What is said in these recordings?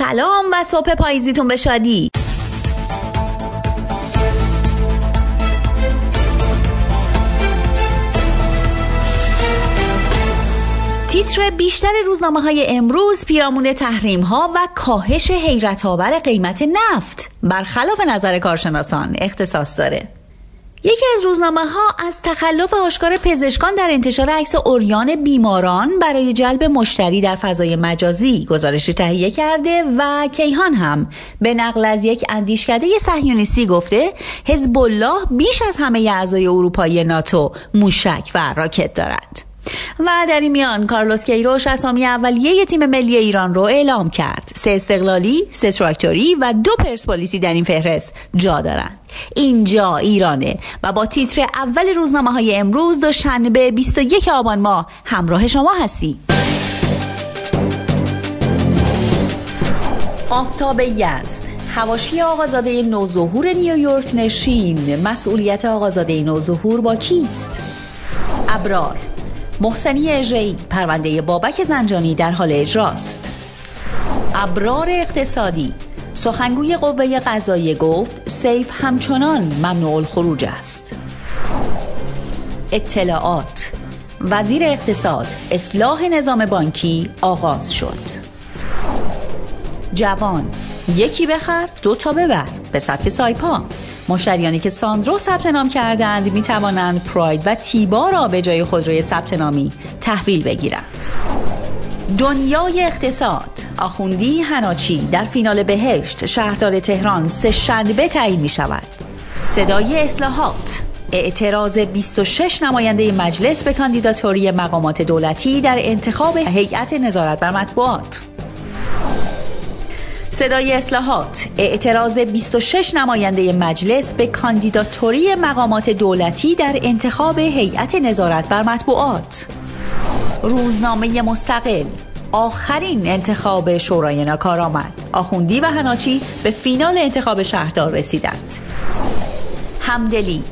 سلام و صبح پاییزیتون به شادی. تیتر بیشتر روزنامه های امروز پیرامون تحریم ها و کاهش حیرت آور قیمت نفت. برخلاف نظر کارشناسان اختصاص داره. یکی از روزنامه ها از تخلف آشکار پزشکان در انتشار عکس اوریان بیماران برای جلب مشتری در فضای مجازی گزارشی تهیه کرده و کیهان هم به نقل از یک اندیشکده صهیونیستی گفته حزب الله بیش از همه اعضای اروپایی ناتو موشک و راکت دارد و در این میان کارلوس کیروش اسامی اولیه تیم ملی ایران رو اعلام کرد. سه استقلالی سه تراکتوری و دو پرسپولیسی در این فهرست جا دارند. اینجا ایرانه و با تیتر اول روزنامه های امروز دوشنبه 21 آبان ماه همراه شما هستیم. آفتاب یزد. هواشی آقازاده نوظهور نیویورک نشین. مسئولیت آقازاده نوظهور با کیست ابرار. محسنی اجرایی پرونده بابک زنجانی در حال اجراست. ابرار اقتصادی سخنگوی قوه قضاییه گفت سیف همچنان ممنوع الخروج است. اطلاعات وزیر اقتصاد اصلاح نظام بانکی آغاز شد. جوان یکی بخر دو تا ببر به سبک سایپا. مشتریانی که ساندرو ثبت نام کردند می توانند پراید و تیبا را به جای خودروی ثبت نامی تحویل بگیرند. دنیای اقتصاد. آخوندی هناچی در فینال بهشت شهردار تهران سه شنبه تعیین می شود صدای اصلاحات. اعتراض 26 نماینده مجلس به کاندیداتوری مقامات دولتی در انتخاب هیئت نظارت بر مطبوعات. صدای اصلاحات اعتراض 26 نماینده مجلس به کاندیداتوری مقامات دولتی در انتخاب هیئت نظارت بر مطبوعات. روزنامه مستقل آخرین انتخاب شورای ناکارآمد. آخوندی و هناچی به فینال انتخاب شهردار رسیدند. همدلی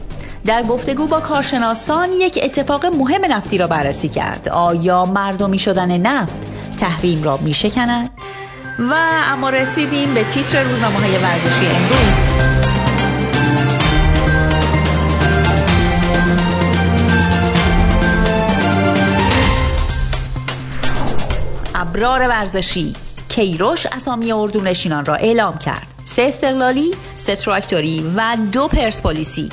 در گفتگو با کارشناسان یک اتفاق مهم نفتی را بررسی کرد. آیا مردمی شدن نفت تحریم را می شکند؟ و اما رسیدیم به تیتر روزنامه های ورزشی امروز. ابرار ورزشی. کیروش اسامی اردونشینان را اعلام کرد. سه استقلالی سه تراکتوری و دو پرسپولیسی.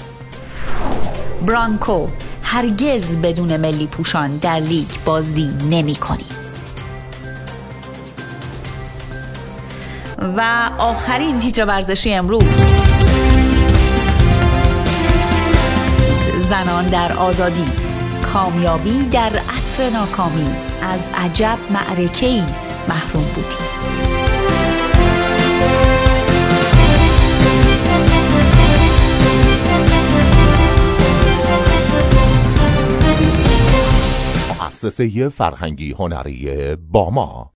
برانکو هرگز بدون ملی پوشان در لیگ بازی نمی کنیم و آخرین تیتر ورزشی امروز. زنان در آزادی کامیابی در عصر ناکامی. از عجب معرکه‌ای محروم بودیم. مؤسسه فرهنگی هنری باما